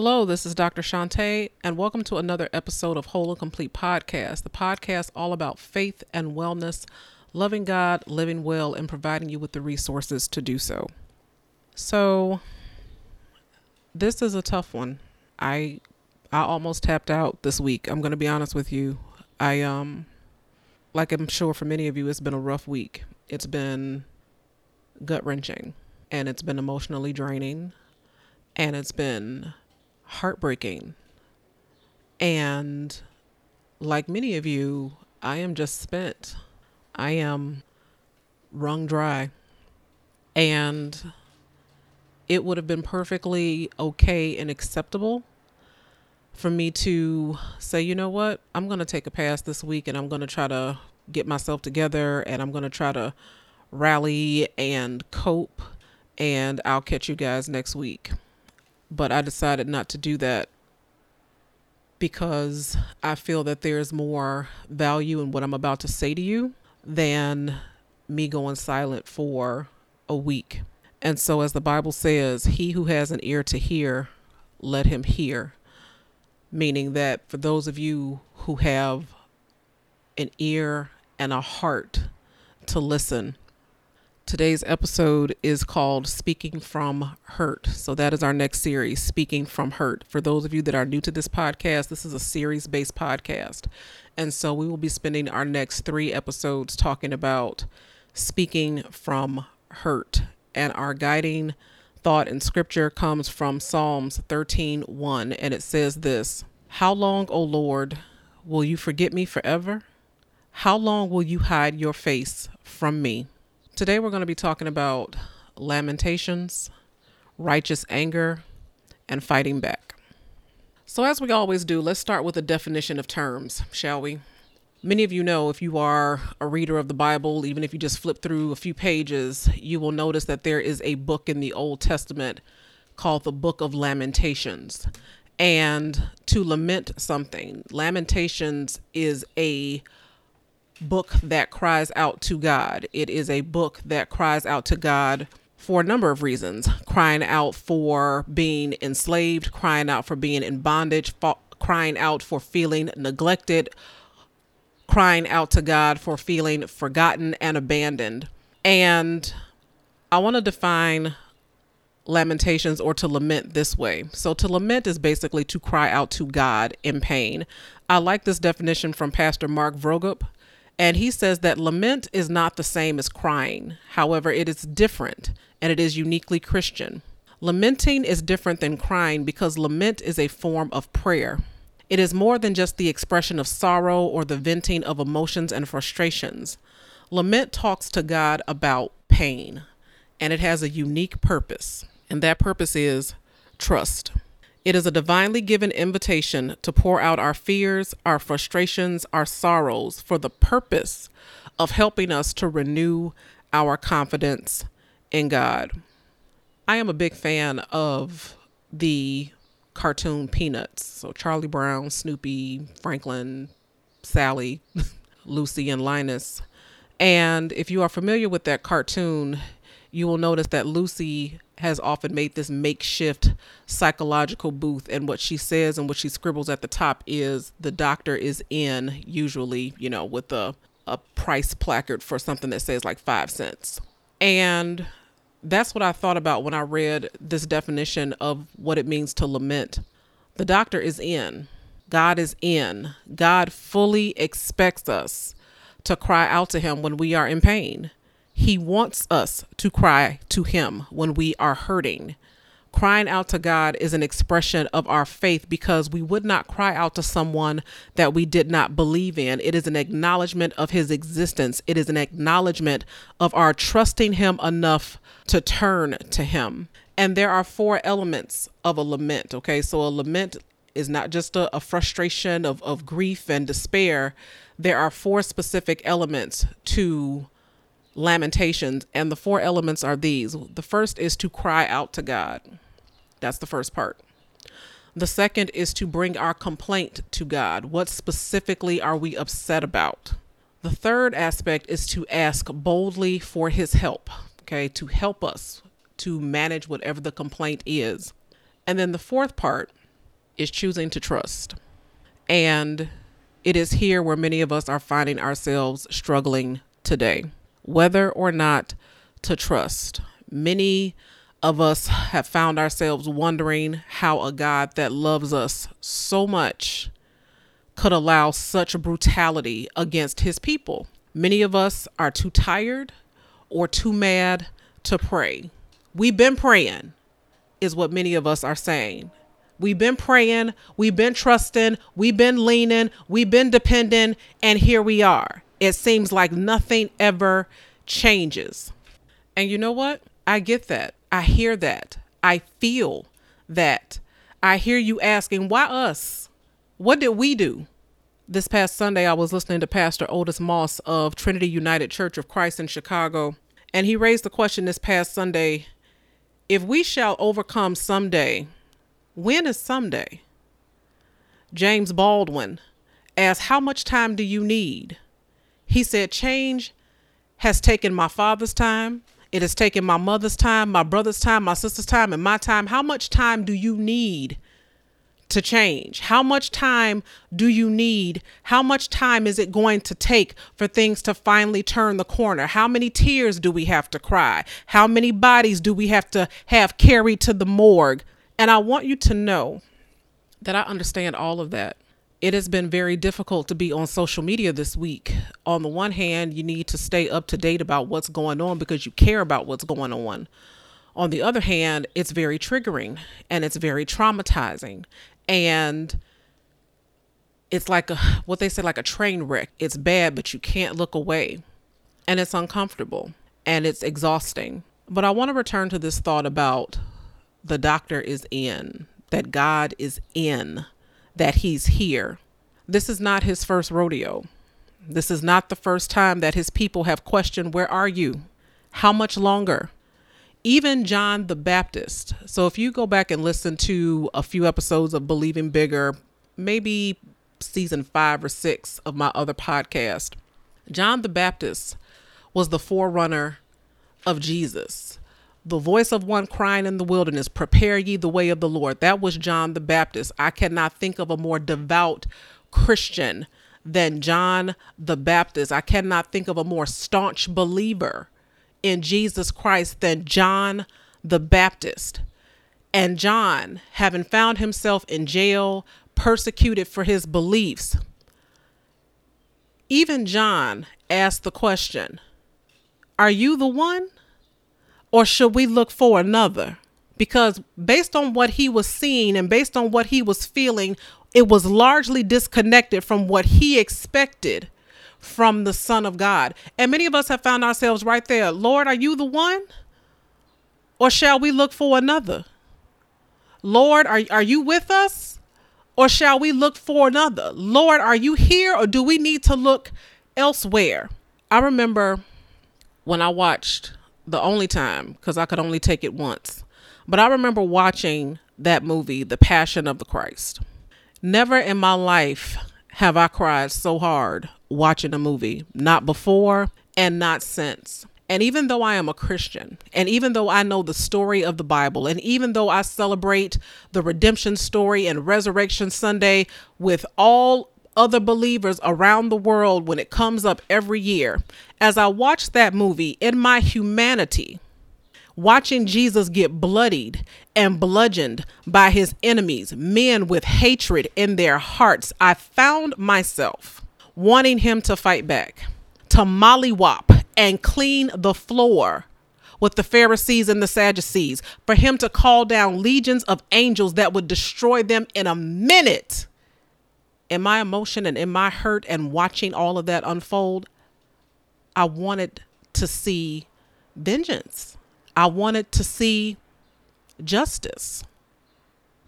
Hello, this is Dr. Shantae, and welcome to another episode of Whole and Complete Podcast, the podcast all about faith and wellness, loving God, living well, and providing you with the resources to do so. So, this is a tough one. I I almost tapped out this week. I'm going to be honest with you. I um like I'm sure for many of you it's been a rough week. It's been gut-wrenching and it's been emotionally draining and it's been heartbreaking. And like many of you, I am just spent. I am wrung dry. And it would have been perfectly okay and acceptable for me to say, you know what, I'm going to take a pass this week and I'm going to try to get myself together and I'm going to try to rally and cope and I'll catch you guys next week. But I decided not to do that because I feel that there's more value in what I'm about to say to you than me going silent for a week. And so, as the Bible says, he who has an ear to hear, let him hear. Meaning that for those of you who have an ear and a heart to listen, Today's episode is called Speaking from Hurt. So, that is our next series, Speaking from Hurt. For those of you that are new to this podcast, this is a series based podcast. And so, we will be spending our next three episodes talking about speaking from hurt. And our guiding thought in scripture comes from Psalms 13 1. And it says this How long, O Lord, will you forget me forever? How long will you hide your face from me? Today we're going to be talking about lamentations, righteous anger, and fighting back. So, as we always do, let's start with a definition of terms, shall we? Many of you know if you are a reader of the Bible, even if you just flip through a few pages, you will notice that there is a book in the Old Testament called the Book of Lamentations. And to lament something, Lamentations is a book that cries out to God. It is a book that cries out to God for a number of reasons crying out for being enslaved, crying out for being in bondage, crying out for feeling neglected, crying out to God for feeling forgotten and abandoned. And I want to define lamentations or to lament this way. So, to lament is basically to cry out to God in pain. I like this definition from Pastor Mark Vroegop. And he says that lament is not the same as crying. However, it is different and it is uniquely Christian. Lamenting is different than crying because lament is a form of prayer. It is more than just the expression of sorrow or the venting of emotions and frustrations. Lament talks to God about pain, and it has a unique purpose, and that purpose is trust. It is a divinely given invitation to pour out our fears, our frustrations, our sorrows for the purpose of helping us to renew our confidence in God. I am a big fan of the cartoon Peanuts. So Charlie Brown, Snoopy, Franklin, Sally, Lucy, and Linus. And if you are familiar with that cartoon, you will notice that Lucy has often made this makeshift psychological booth. And what she says and what she scribbles at the top is the doctor is in, usually, you know, with a, a price placard for something that says like five cents. And that's what I thought about when I read this definition of what it means to lament. The doctor is in, God is in. God fully expects us to cry out to Him when we are in pain. He wants us to cry to Him when we are hurting. Crying out to God is an expression of our faith because we would not cry out to someone that we did not believe in. It is an acknowledgement of His existence, it is an acknowledgement of our trusting Him enough to turn to Him. And there are four elements of a lament, okay? So a lament is not just a, a frustration of, of grief and despair. There are four specific elements to lamentations and the four elements are these. The first is to cry out to god. That's the first part. The second is to bring our complaint to god. What specifically are we upset about? The third aspect is to ask boldly for his help okay to help us to manage whatever the complaint is. And then the fourth part is choosing to trust. And it is here where many of us are finding ourselves struggling today, whether or not to trust. Many of us have found ourselves wondering how a God that loves us so much could allow such brutality against his people. Many of us are too tired or too mad to pray. We've been praying, is what many of us are saying. We've been praying, we've been trusting, we've been leaning, we've been depending, and here we are. It seems like nothing ever changes. And you know what? I get that. I hear that. I feel that. I hear you asking, why us? What did we do? This past Sunday, I was listening to Pastor Otis Moss of Trinity United Church of Christ in Chicago, and he raised the question this past Sunday if we shall overcome someday, when is someday? James Baldwin asked, How much time do you need? He said, Change has taken my father's time. It has taken my mother's time, my brother's time, my sister's time, and my time. How much time do you need to change? How much time do you need? How much time is it going to take for things to finally turn the corner? How many tears do we have to cry? How many bodies do we have to have carried to the morgue? And I want you to know that I understand all of that it has been very difficult to be on social media this week. On the one hand, you need to stay up to date about what's going on because you care about what's going on. On the other hand, it's very triggering and it's very traumatizing. And it's like a, what they say, like a train wreck. It's bad, but you can't look away. And it's uncomfortable and it's exhausting. But I want to return to this thought about the doctor is in, that God is in that he's here. This is not his first rodeo. This is not the first time that his people have questioned, Where are you? How much longer? Even John the Baptist. So if you go back and listen to a few episodes of Believing Bigger, maybe season five or six of my other podcast, John the Baptist was the forerunner of Jesus the voice of one crying in the wilderness, prepare ye the way of the Lord. That was John the Baptist. I cannot think of a more devout Christian than John the Baptist. I cannot think of a more staunch believer in Jesus Christ than John the Baptist. And John, having found himself in jail, persecuted for his beliefs, even John asked the question Are you the one? Or should we look for another? Because based on what he was seeing and based on what he was feeling, it was largely disconnected from what he expected from the Son of God. And many of us have found ourselves right there. Lord, are you the one? Or shall we look for another? Lord, are, are you with us? Or shall we look for another? Lord, are you here? Or do we need to look elsewhere? I remember when I watched the only time because I could only take it once. But I remember watching that movie, The Passion of the Christ. Never in my life have I cried so hard watching a movie, not before and not since. And even though I am a Christian, and even though I know the story of the Bible, and even though I celebrate the redemption story and Resurrection Sunday with all other believers around the world when it comes up every year. As I watched that movie, in my humanity, watching Jesus get bloodied and bludgeoned by his enemies, men with hatred in their hearts, I found myself wanting him to fight back, to mollywop and clean the floor with the Pharisees and the Sadducees, for him to call down legions of angels that would destroy them in a minute in my emotion and in my hurt and watching all of that unfold, I wanted to see vengeance. I wanted to see justice.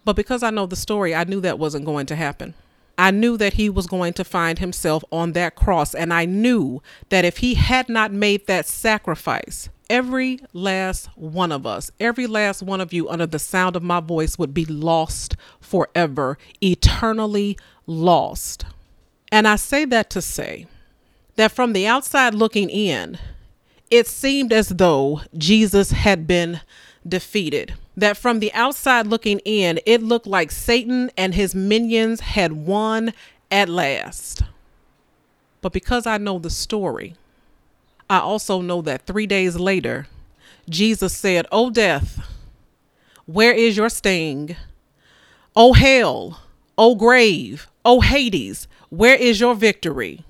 But because I know the story, I knew that wasn't going to happen. I knew that he was going to find himself on that cross. And I knew that if he had not made that sacrifice, every last one of us, every last one of you under the sound of my voice would be lost forever, eternally lost. And I say that to say that from the outside looking in, it seemed as though Jesus had been defeated. that from the outside looking in, it looked like Satan and his minions had won at last. But because I know the story, I also know that three days later, Jesus said, O death, where is your sting? O hell, O grave, O Hades, where is your victory?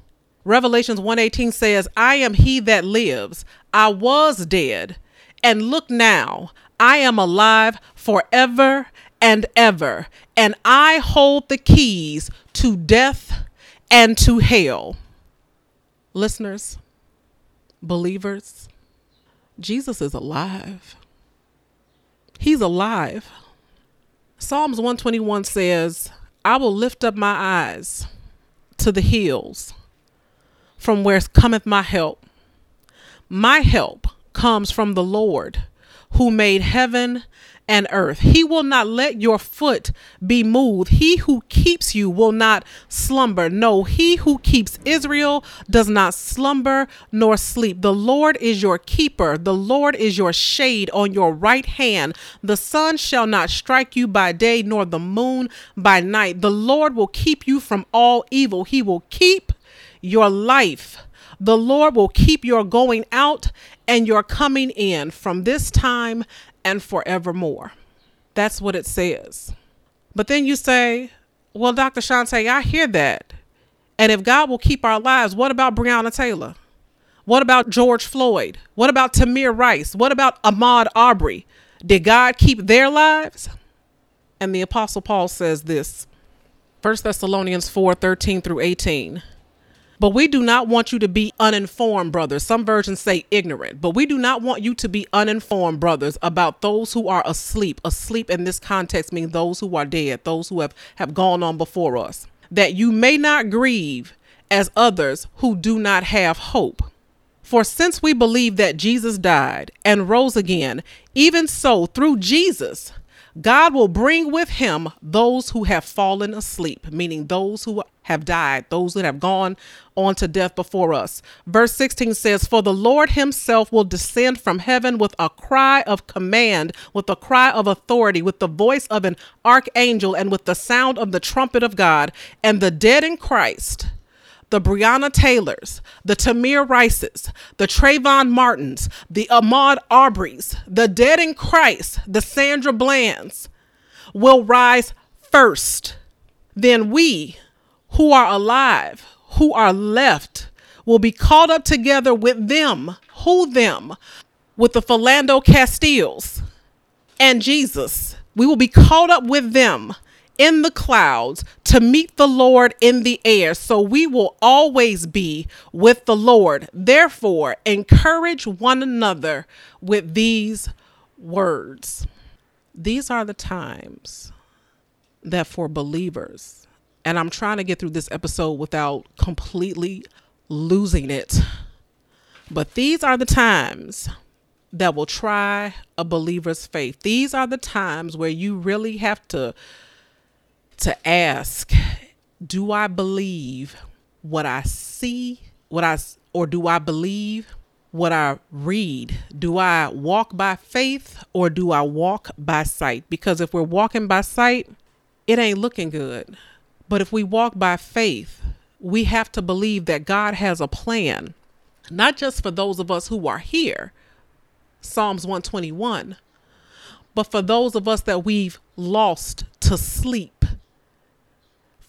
Revelations 1:18 says, I am he that lives. I was dead, and look now, I am alive forever and ever, and I hold the keys to death and to hell. Listeners, believers, Jesus is alive. He's alive. Psalms 121 says, I will lift up my eyes to the hills from where cometh my help. My help comes from the Lord who made heaven and earth. He will not let your foot be moved. He who keeps you will not slumber. No, he who keeps Israel does not slumber nor sleep. The Lord is your keeper. The Lord is your shade on your right hand. The sun shall not strike you by day, nor the moon by night. The Lord will keep you from all evil. He will keep your life. The Lord will keep your going out and your coming in from this time and forevermore. That's what it says. But then you say, well, Dr. Shante, I hear that. And if God will keep our lives, what about Breonna Taylor? What about George Floyd? What about Tamir Rice? What about Ahmaud Arbery? Did God keep their lives? And the Apostle Paul says this 1 Thessalonians 4 13 through 18. But we do not want you to be uninformed, brothers. Some versions say ignorant, but we do not want you to be uninformed, brothers, about those who are asleep. Asleep in this context means those who are dead, those who have, have gone on before us. That you may not grieve as others who do not have hope. For since we believe that Jesus died and rose again, even so through Jesus, God will bring with him those who have fallen asleep, meaning those who have died, those that have gone on to death before us. Verse 16 says, For the Lord himself will descend from heaven with a cry of command, with a cry of authority, with the voice of an archangel, and with the sound of the trumpet of God, and the dead in Christ the Breonna Taylors, the Tamir Rices, the Trayvon Martins, the Ahmaud Arbery's, the dead in Christ, the Sandra Blands will rise first. Then we who are alive, who are left, will be caught up together with them. Who them? With the Philando Castiles and Jesus. We will be caught up with them in the clouds to meet the Lord in the air. So we will always be with the Lord. Therefore, encourage one another with these words. These are the times that for believers, and I'm trying to get through this episode without completely losing it. But these are the times that will try a believer's faith. These are the times where you really have to to ask, do I believe what I see, what I or do I believe what I read? Do I walk by faith or do I walk by sight? Because if we're walking by sight, it ain't looking good. But if we walk by faith, we have to believe that God has a plan, not just for those of us who are here, Psalms 121, but for those of us that we've lost to sleep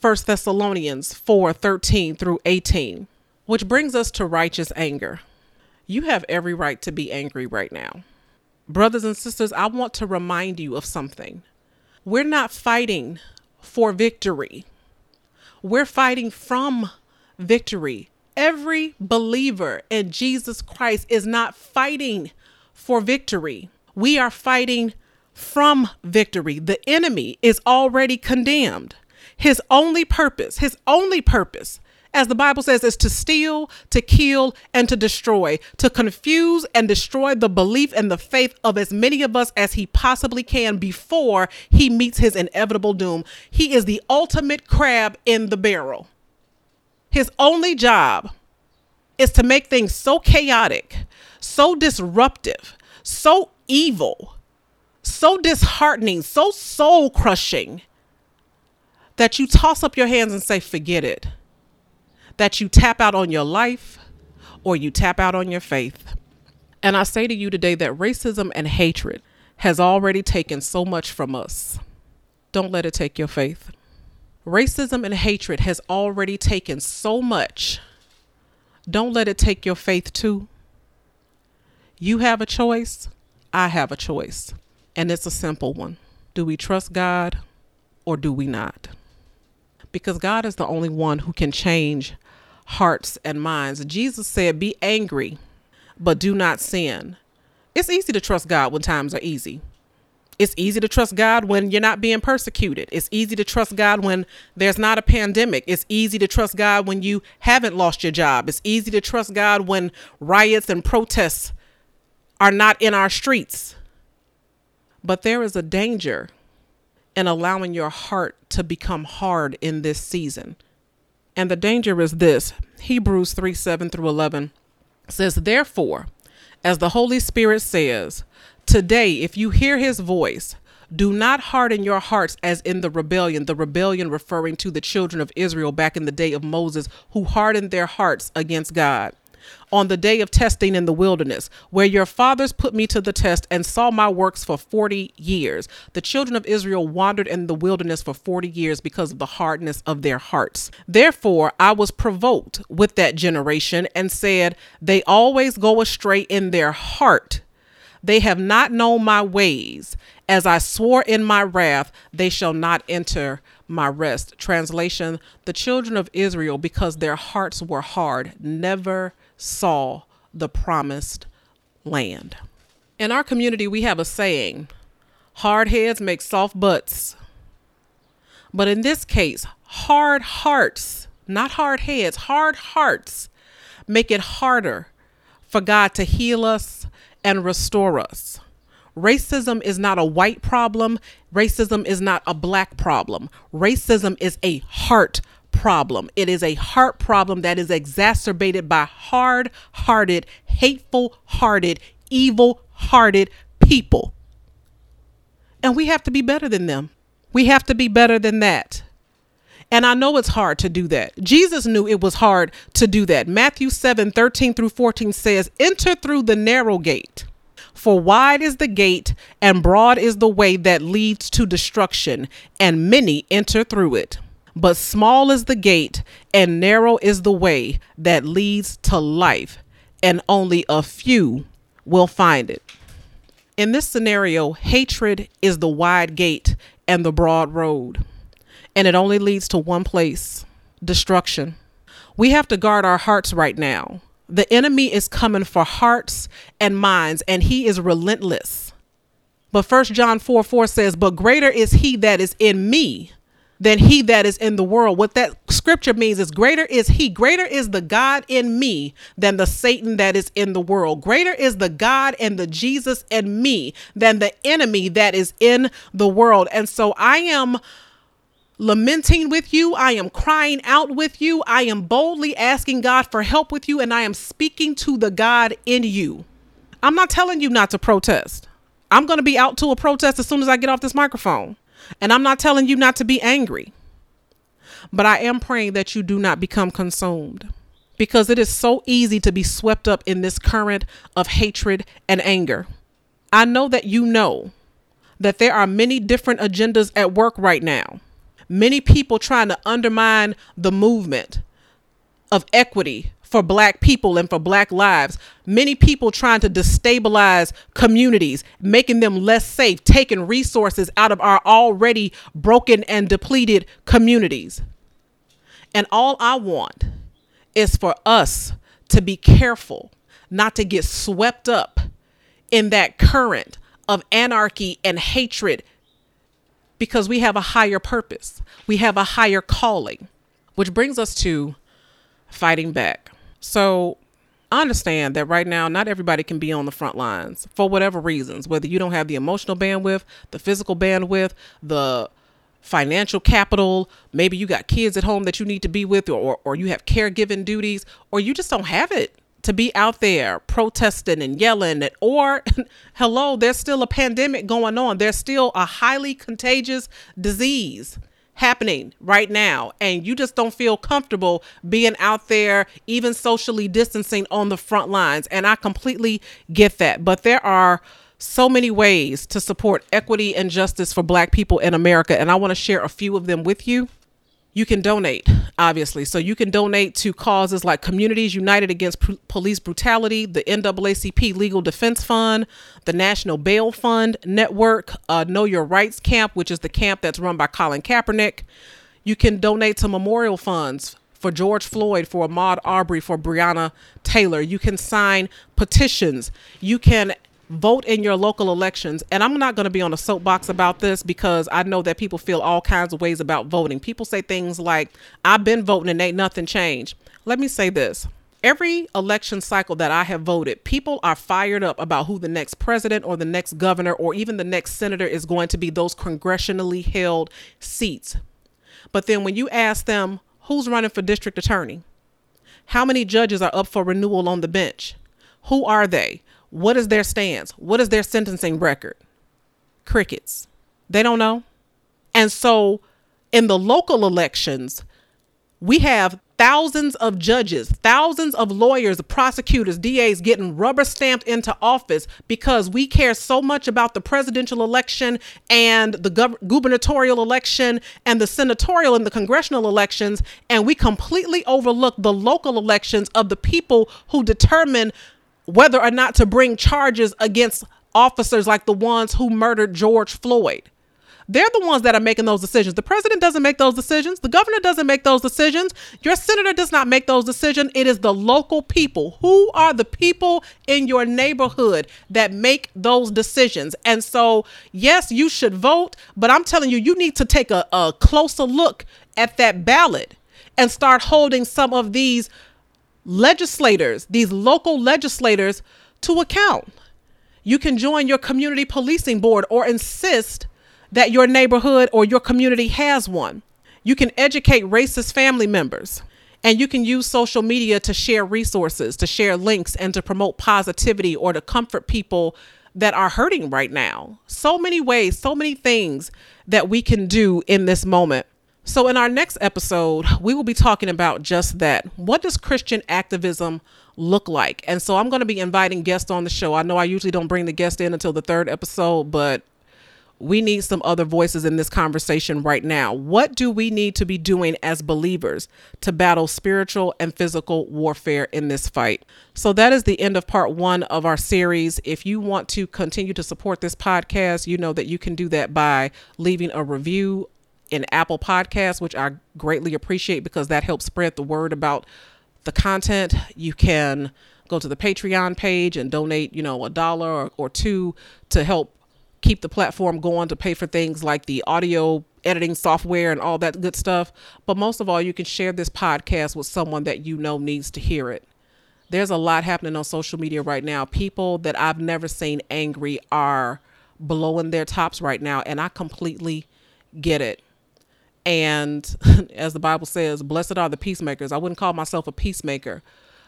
1 Thessalonians 4 13 through 18, which brings us to righteous anger. You have every right to be angry right now. Brothers and sisters, I want to remind you of something. We're not fighting for victory, we're fighting from victory. Every believer in Jesus Christ is not fighting for victory. We are fighting from victory. The enemy is already condemned. His only purpose, his only purpose, as the Bible says, is to steal, to kill, and to destroy, to confuse and destroy the belief and the faith of as many of us as he possibly can before he meets his inevitable doom. He is the ultimate crab in the barrel. His only job is to make things so chaotic, so disruptive, so evil so disheartening, so soul crushing that you toss up your hands and say, forget it. That you tap out on your life or you tap out on your faith. And I say to you today that racism and hatred has already taken so much from us. Don't let it take your faith. Racism and hatred has already taken so much. Don't let it take your faith too. You have a choice. I have a choice. And it's a simple one. Do we trust God or do we not? Because God is the only one who can change hearts and minds. Jesus said, Be angry, but do not sin. It's easy to trust God when times are easy. It's easy to trust God when you're not being persecuted. It's easy to trust God when there's not a pandemic. It's easy to trust God when you haven't lost your job. It's easy to trust God when riots and protests are not in our streets. But there is a danger in allowing your heart to become hard in this season. And the danger is this Hebrews 3 7 through 11 says, Therefore, as the Holy Spirit says, Today, if you hear his voice, do not harden your hearts as in the rebellion, the rebellion referring to the children of Israel back in the day of Moses, who hardened their hearts against God. On the day of testing in the wilderness, where your fathers put me to the test and saw my works for 40 years. The children of Israel wandered in the wilderness for 40 years because of the hardness of their hearts. Therefore, I was provoked with that generation and said, They always go astray in their heart they have not known my ways. As I swore in my wrath, they shall not enter my rest. Translation The children of Israel, because their hearts were hard, never saw the promised land. In our community, we have a saying hard heads make soft butts. But in this case, hard hearts, not hard heads, hard hearts make it harder for God to heal us and restore us. Racism is not a white problem. Racism is not a black problem. Racism is a heart problem. It is a heart problem that is exacerbated by hard hearted, hateful hearted, evil hearted people. And we have to be better than them. We have to be better than that. And I know it's hard to do that. Jesus knew it was hard to do that. Matthew 7 13 through 14 says, Enter through the narrow gate. For wide is the gate and broad is the way that leads to destruction, and many enter through it. But small is the gate and narrow is the way that leads to life, and only a few will find it. In this scenario, hatred is the wide gate and the broad road and it only leads to one place destruction. We have to guard our hearts right now. The enemy is coming for hearts and minds, and he is relentless. But First John 4 4 says, But greater is he that is in me than he that is in the world. What that scripture means is greater is he, greater is the God in me than the Satan that is in the world. Greater is the God and the Jesus in me than the enemy that is in the world. And so I am lamenting with you. I am crying out with you. I am boldly asking God for help with you, and I am speaking to the God in you. I'm not telling you not to protest. I'm going to be out to a protest as soon as I get off this microphone. And I'm not telling you not to be angry. But I am praying that you do not become consumed because it is so easy to be swept up in this current of hatred and anger. I know that you know that there are many different agendas at work right now many people trying to undermine the movement of equity for black people and for black lives. Many people trying to destabilize communities, making them less safe, taking resources out of our already broken and depleted communities. And all I want is for us to be careful not to get swept up in that current of anarchy and hatred because we have a higher purpose, we have a higher calling, which brings us to fighting back. So, I understand that right now, not everybody can be on the front lines for whatever reasons, whether you don't have the emotional bandwidth, the physical bandwidth, the financial capital, maybe you got kids at home that you need to be with, or, or you have caregiving duties, or you just don't have it to be out there protesting and yelling or hello there's still a pandemic going on. There's still a highly contagious disease happening right now and you just don't feel comfortable being out there even socially distancing on the front lines and I completely get that. But there are so many ways to support equity and justice for black people in America and I want to share a few of them with you you can donate, obviously. So you can donate to causes like Communities United Against P- Police Brutality, the NAACP Legal Defense Fund, the National Bail Fund Network, uh, Know Your Rights Camp, which is the camp that's run by Colin Kaepernick. You can donate to memorial funds for George Floyd, for Ahmaud Arbery, for Breonna Taylor. You can sign petitions. You can vote in your local elections. And I'm not going to be on a soapbox about this because I know that people feel all kinds of ways about voting. People say things like, I've been voting and ain't nothing changed. Let me say this. Every election cycle that I have voted, people are fired up about who the next president or the next governor or even the next senator is going to be, those congressionally held seats. But then when you ask them who's running for district attorney, how many judges are up for renewal on the bench? Who are they? What is their stance? What is their sentencing record? Crickets. They don't know. And so in the local elections, we have thousands of judges, thousands of lawyers, prosecutors, DAs getting rubber stamped into office because we care so much about the presidential election and the gov- gubernatorial election and the senatorial and the congressional elections. And we completely overlook the local elections of the people who determine whether or not to bring charges against officers like the ones who murdered George Floyd. They're the ones that are making those decisions. The president doesn't make those decisions. The governor doesn't make those decisions. Your senator does not make those decisions. It is the local people. Who are the people in your neighborhood that make those decisions? And so, yes, you should vote, but I'm telling you, you need to take a, a closer look at that ballot and start holding some of these legislators, these local legislators, to account. You can join your community policing board or insist that your neighborhood or your community has one. You can educate racist family members. And you can use social media to share resources, to share links, and to promote positivity or to comfort people that are hurting right now. So many ways, so many things that we can do in this moment. So, in our next episode, we will be talking about just that. What does Christian activism look like? And so, I'm going to be inviting guests on the show. I know I usually don't bring the guest in until the third episode, but we need some other voices in this conversation right now. What do we need to be doing as believers to battle spiritual and physical warfare in this fight? So, that is the end of part one of our series. If you want to continue to support this podcast, you know that you can do that by leaving a review in Apple Podcasts, which I greatly appreciate because that helps spread the word about the content. You can go to the Patreon page and donate, you know, a dollar or, or two to help keep the platform going to pay for things like the audio editing software and all that good stuff. But most of all, you can share this podcast with someone that you know needs to hear it. There's a lot happening on social media right now. People that I've never seen angry are blowing their tops right now, and I completely get it. And as the Bible says, blessed are the peacemakers. I wouldn't call myself a peacemaker,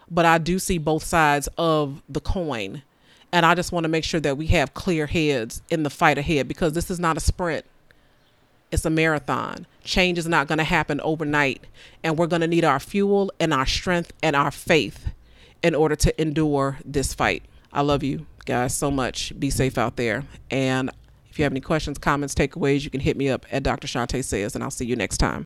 but I do see both sides of the coin. And I just want to make sure that we have clear heads in the fight ahead because this is not a sprint. It's a marathon. Change is not going to happen overnight. And we're going to need our fuel and our strength and our faith in order to endure this fight. I love you guys so much. Be safe out there. And if you have any questions, comments, takeaways, you can hit me up at Dr. Shante Says, and I'll see you next time.